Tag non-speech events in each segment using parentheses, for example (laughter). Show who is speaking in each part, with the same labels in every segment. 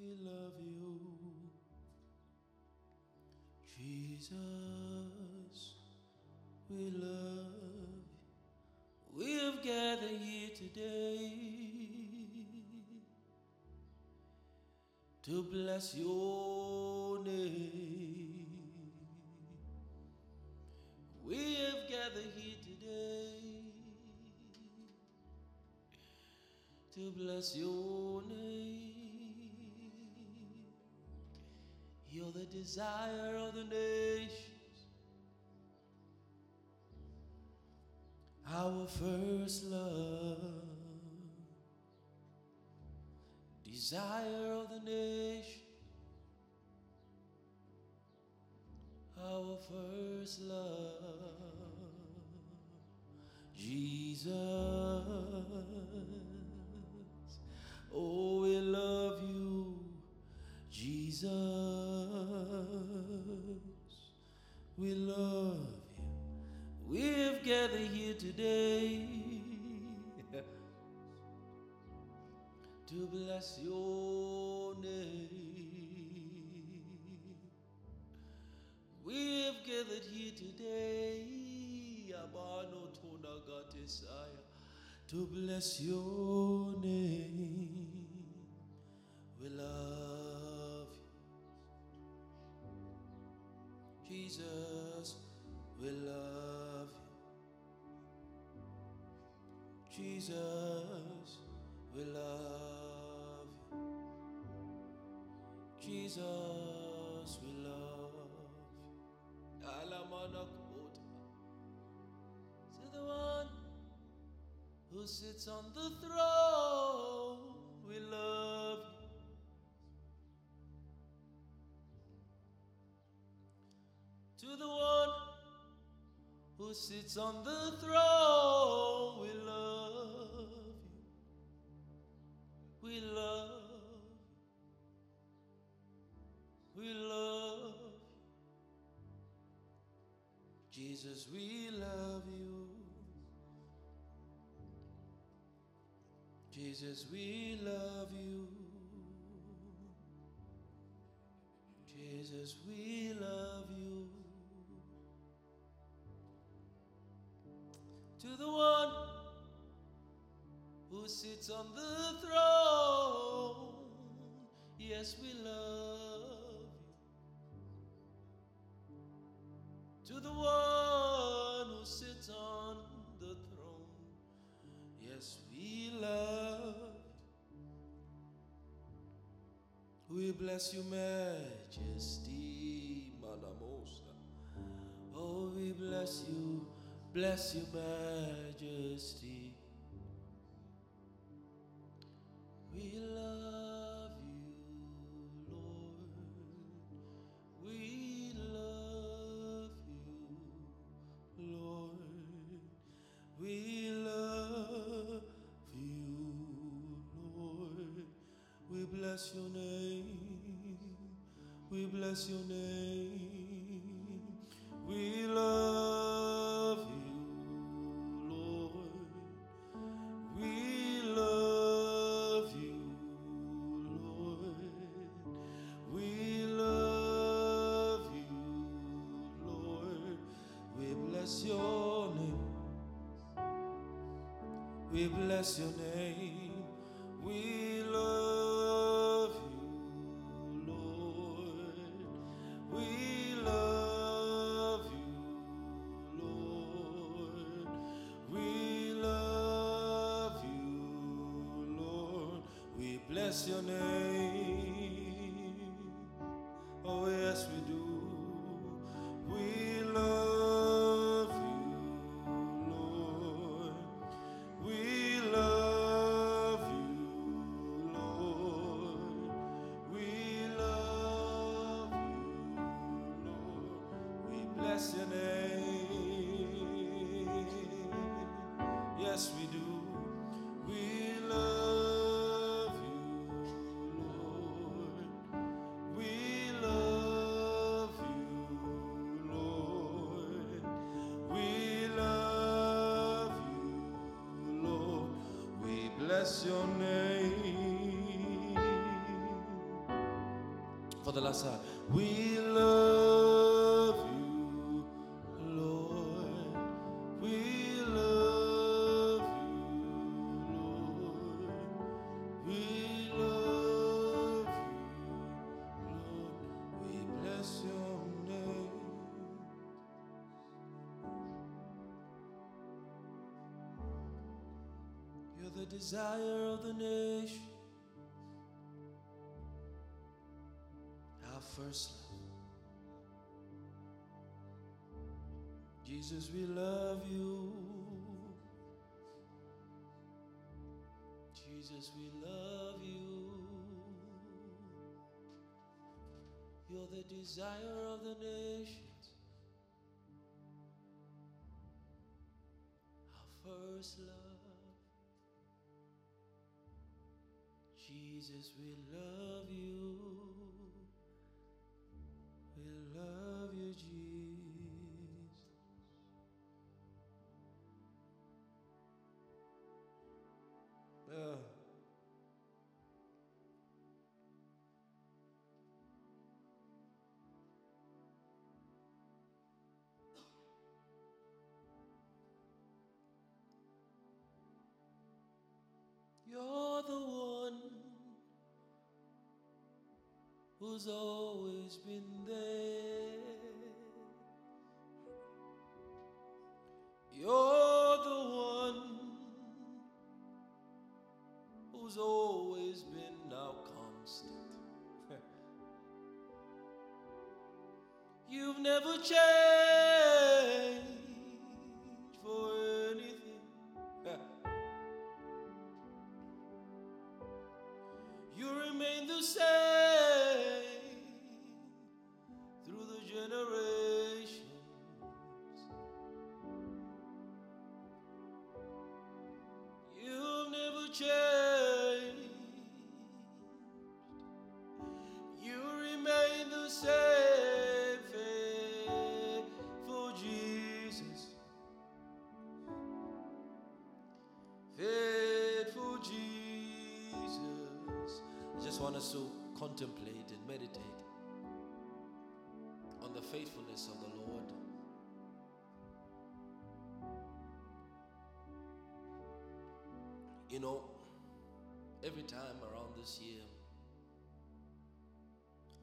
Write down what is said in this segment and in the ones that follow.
Speaker 1: we love you. Jesus, we love you. We have gathered here today to bless your name. We have gathered here today to bless your name. You're the desire of the nations, our first love, desire of the nation, our first love, Jesus. Oh, we love you, Jesus. We love you. We've gathered here today to bless your name. We've gathered here today, Abano to bless your name. We love Jesus, we love you. Jesus, we love you. Jesus, we love you. Alamanakota. To the one who sits on the throne, we love sits on the throne, we love you. We love you. We love you. Jesus, we love you. Jesus, we love you. Jesus, we love you. To the one who sits on the throne, yes, we love you. To the one who sits on the throne, yes, we love you. We bless you, majesty. Oh, we bless you, bless you, majesty. We love you, Lord. We love you, Lord. We love you, Lord. We bless your name. We bless your name. Bless your name. We love you, Lord. We love you, Lord. We love you, Lord. We bless your name. bless your name. For the last time, we love. Desire of the nation. Our first love. Jesus, we love you. Jesus, we love you. You're the desire of the nations. Our first love. Jesus, we love you. We love you, Jesus. Who's always been there. You're the one who's always been now constant. (laughs) You've never changed want us to contemplate and meditate on the faithfulness of the Lord. You know, every time around this year,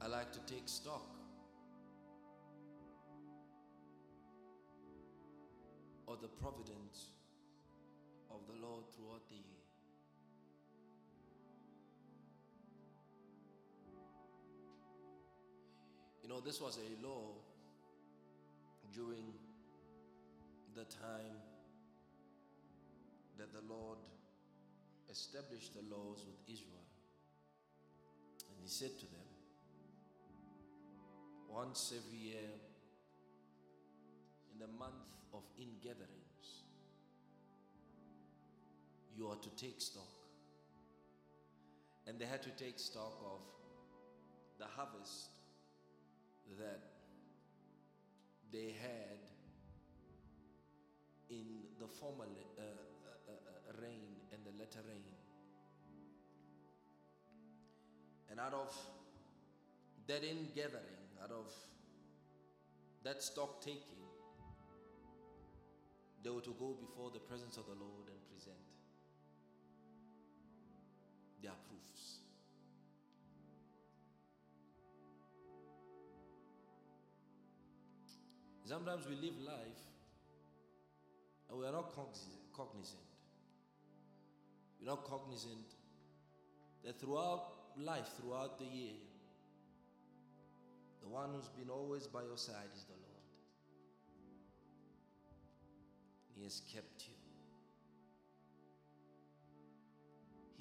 Speaker 1: I like to take stock of the providence of the Lord throughout the year. You know, this was a law during the time that the Lord established the laws with Israel. And He said to them, once every year, in the month of ingatherings, you are to take stock. And they had to take stock of the harvest that they had in the former uh, uh, uh, rain and the latter rain. And out of that ingathering, out of that stock taking, they were to go before the presence of the Lord and present their proofs. Sometimes we live life and we are not cognizant. We're not cognizant that throughout life, throughout the year, the one who's been always by your side is the Lord. He has kept you.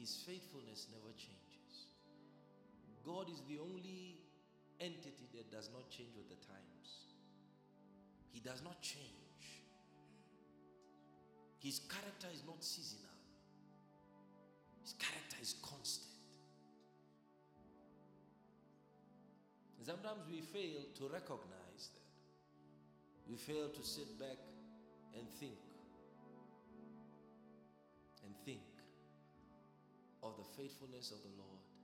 Speaker 1: His faithfulness never changes. God is the only entity that does not change with the times. He does not change. His character is not seasonal. His character is constant. Sometimes we fail to recognize that. We fail to sit back and think. And think of the faithfulness of the Lord.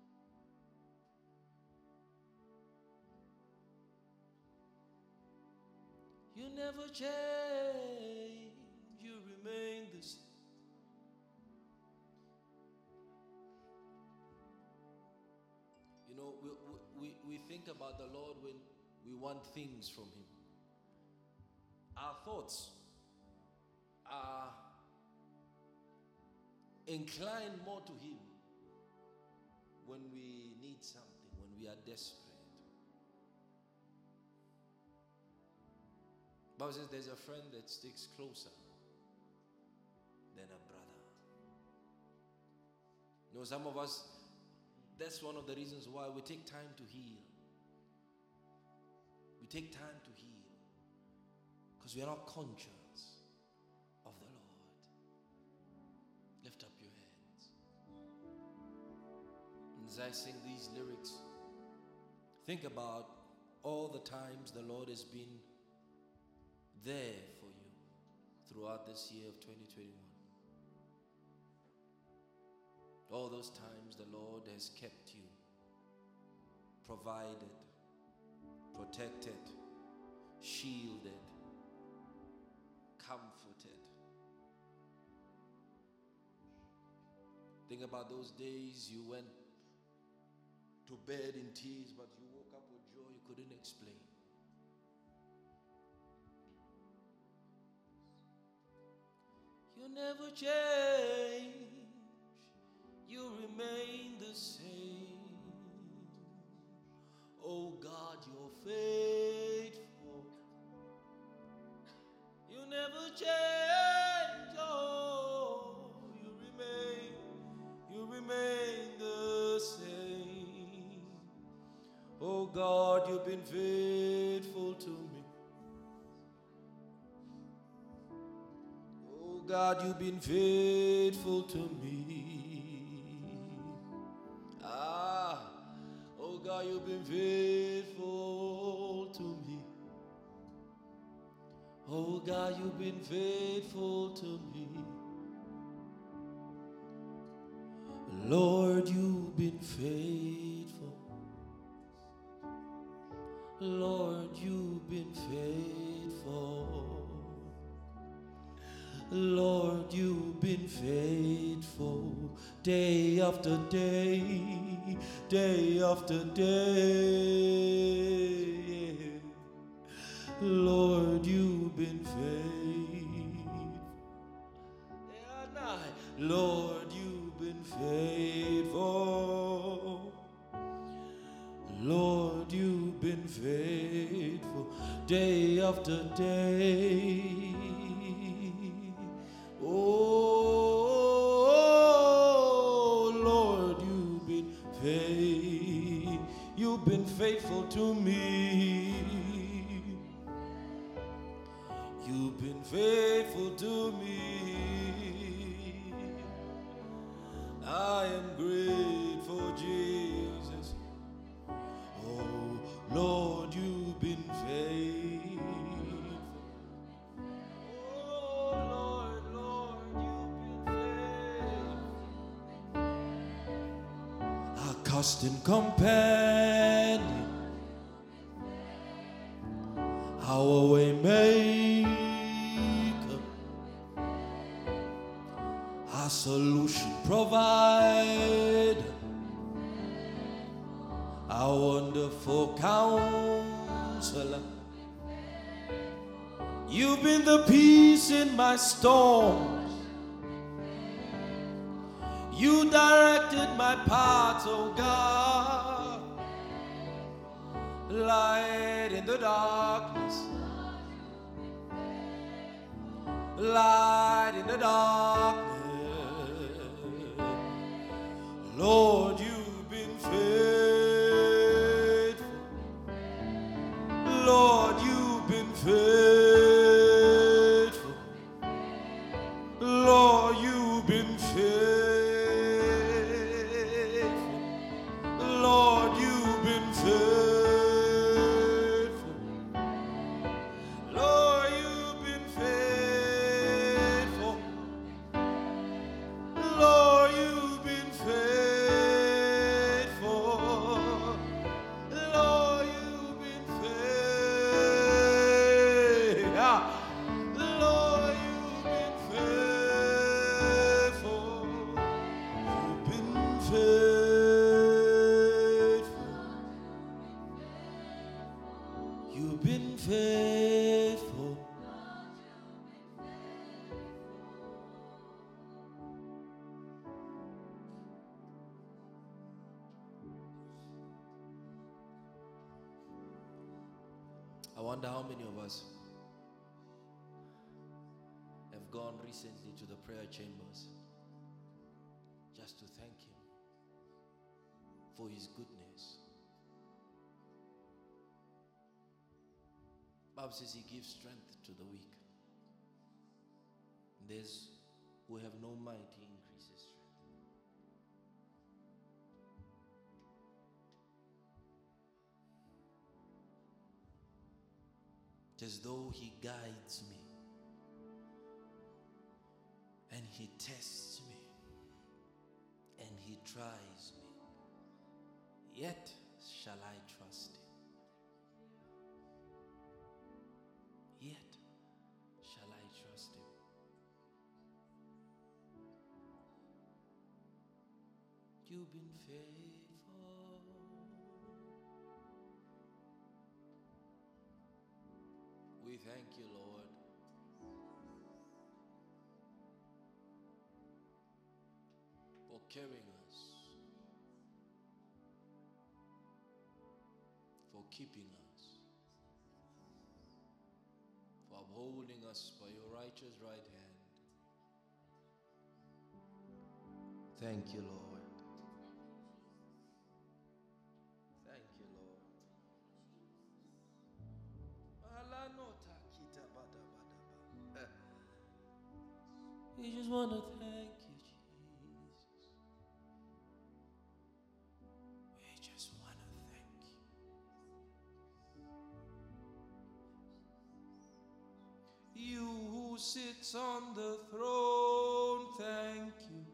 Speaker 1: Never change, you remain the same. You know, we, we, we think about the Lord when we want things from Him. Our thoughts are inclined more to Him when we need something, when we are desperate. Bible says there's a friend that sticks closer than a brother. You know, some of us, that's one of the reasons why we take time to heal. We take time to heal because we are not conscious of the Lord. Lift up your hands. And as I sing these lyrics, think about all the times the Lord has been there for you throughout this year of 2021. All those times the Lord has kept you, provided, protected, shielded, comforted. Think about those days you went to bed in tears, but you woke up with joy you couldn't explain. You never change, you remain the same. Oh God, you're faithful. You never change, oh, you remain, you remain the same. Oh God, you've been faithful God, you've been faithful to me. Ah, oh God, you've been faithful to me. Oh God, you've been faithful to me. Lord, you've been faithful. Lord, you've been faithful. Lord, you've been faithful day after day, day after day. Lord, you've been faithful. Lord, you've been faithful. Lord, you've been faithful day after day. Faithful to me. You've been faithful to me. I am grateful, Jesus. Oh, Lord, you've been faithful. Oh, Lord, Lord, you've been faithful. Our constant companion, our wonderful counselor. You've been the peace in my storms. You directed my path, oh God. Light in the darkness. Light in the darkness. Lord, you've wonder how many of us have gone recently to the prayer chambers just to thank Him for His goodness. Bible says He gives strength to the weak. There's who have no might, as though He guides me and He tests me and He tries me. Yet shall I trust Him. Yet shall I trust Him. You've been faithful. We thank you, Lord. For carrying us, for keeping us, for upholding us by your righteous right hand. Thank you, Lord. We just want to thank you, Jesus. We just want to thank you. You who sits on the throne, thank you.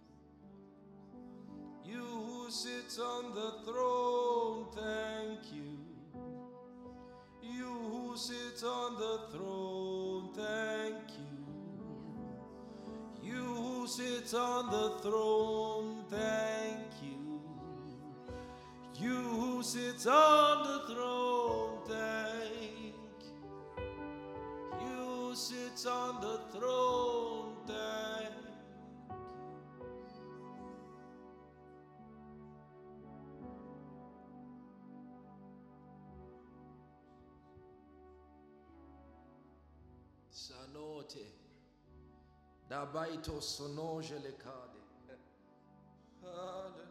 Speaker 1: You who sits on the throne, thank you. You who sits on the throne, thank you. Sits on the throne, thank you. You who sits on the throne, thank you. You who sits on the throne, thank you. Sanote. Dabaito sonoje lekade. Hallelujah.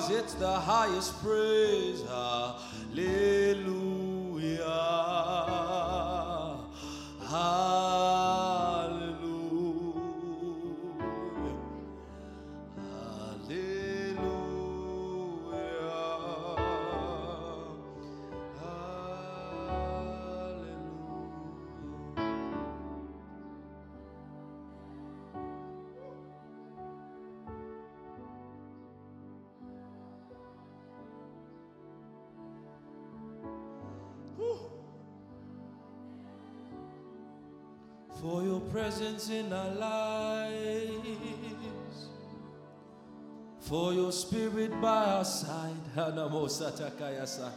Speaker 1: Because it's the highest praise. For your presence in our lives for your spirit by our side. (laughs)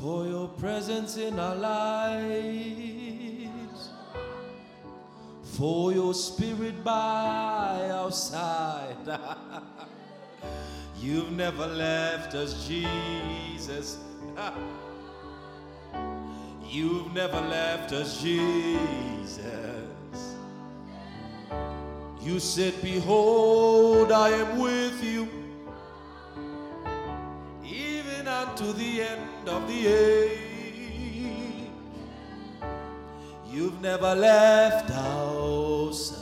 Speaker 1: For your presence in our lives. For your spirit by our side. (laughs) You've never left us, Jesus. (laughs) You've never left us, Jesus. You said, Behold, I am with you even unto the end of the age. You've never left our side.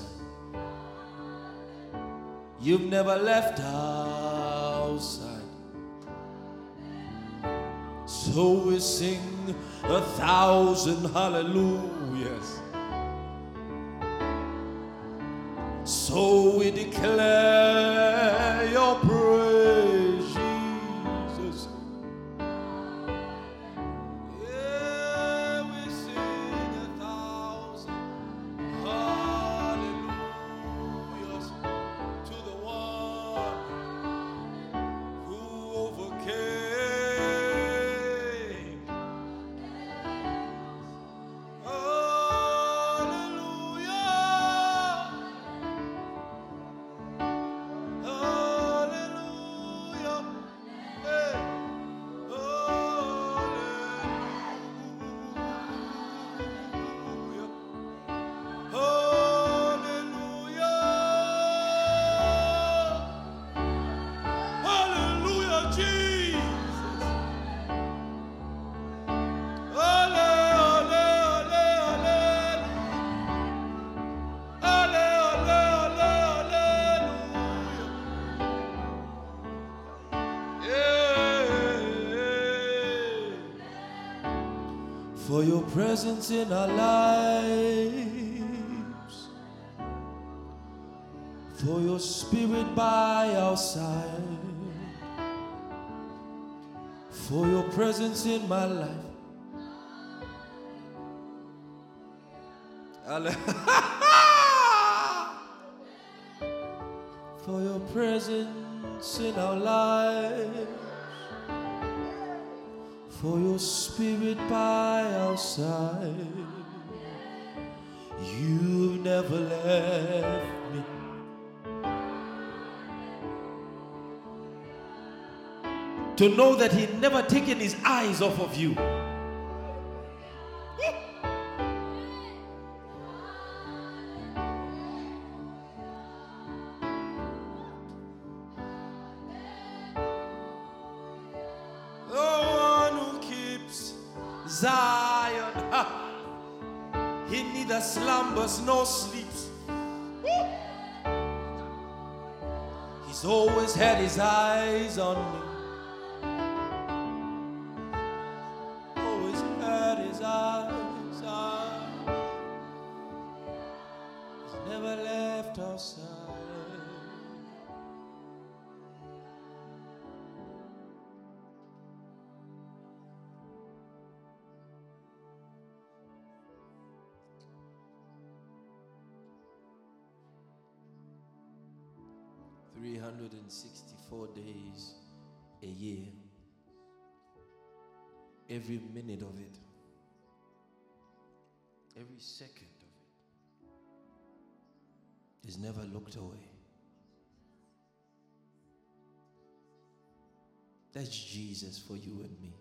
Speaker 1: You've never left our side. So we a thousand hallelujahs. So we declare presence in our lives, for your spirit by our side, for your presence in my life. (laughs) For your presence in our lives, for your spirit by our side. You've never left me. To know that He never taken His eyes off of you. Zion. He neither slumbers nor sleeps. He's always had his eyes on me. Every minute of it. Every second of it. He's never looked away. That's Jesus for you and me.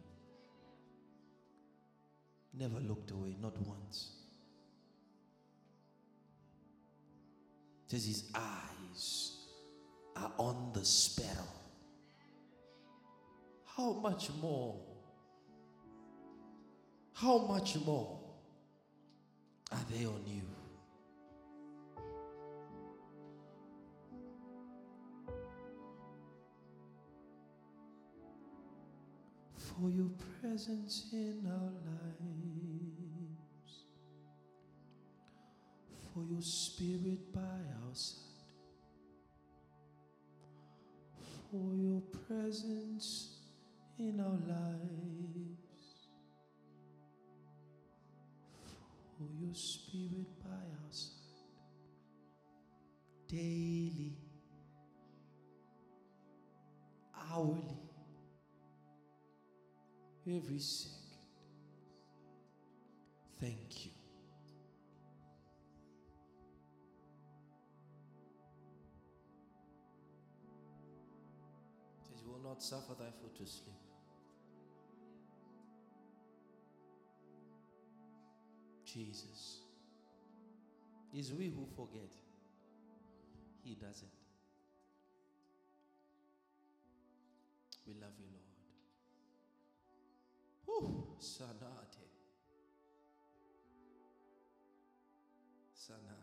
Speaker 1: Never looked away, not once. Says his eyes are on the sparrow. How much more? How much more are they on you? For your presence in our lives, for your spirit by our side. For your presence in our lives, for your spirit by our side, daily, hourly, every second. Thank you. You will not suffer thy foot to sleep. Jesus. Is we who forget. He doesn't. We love you, Lord. Sanate. Sanate.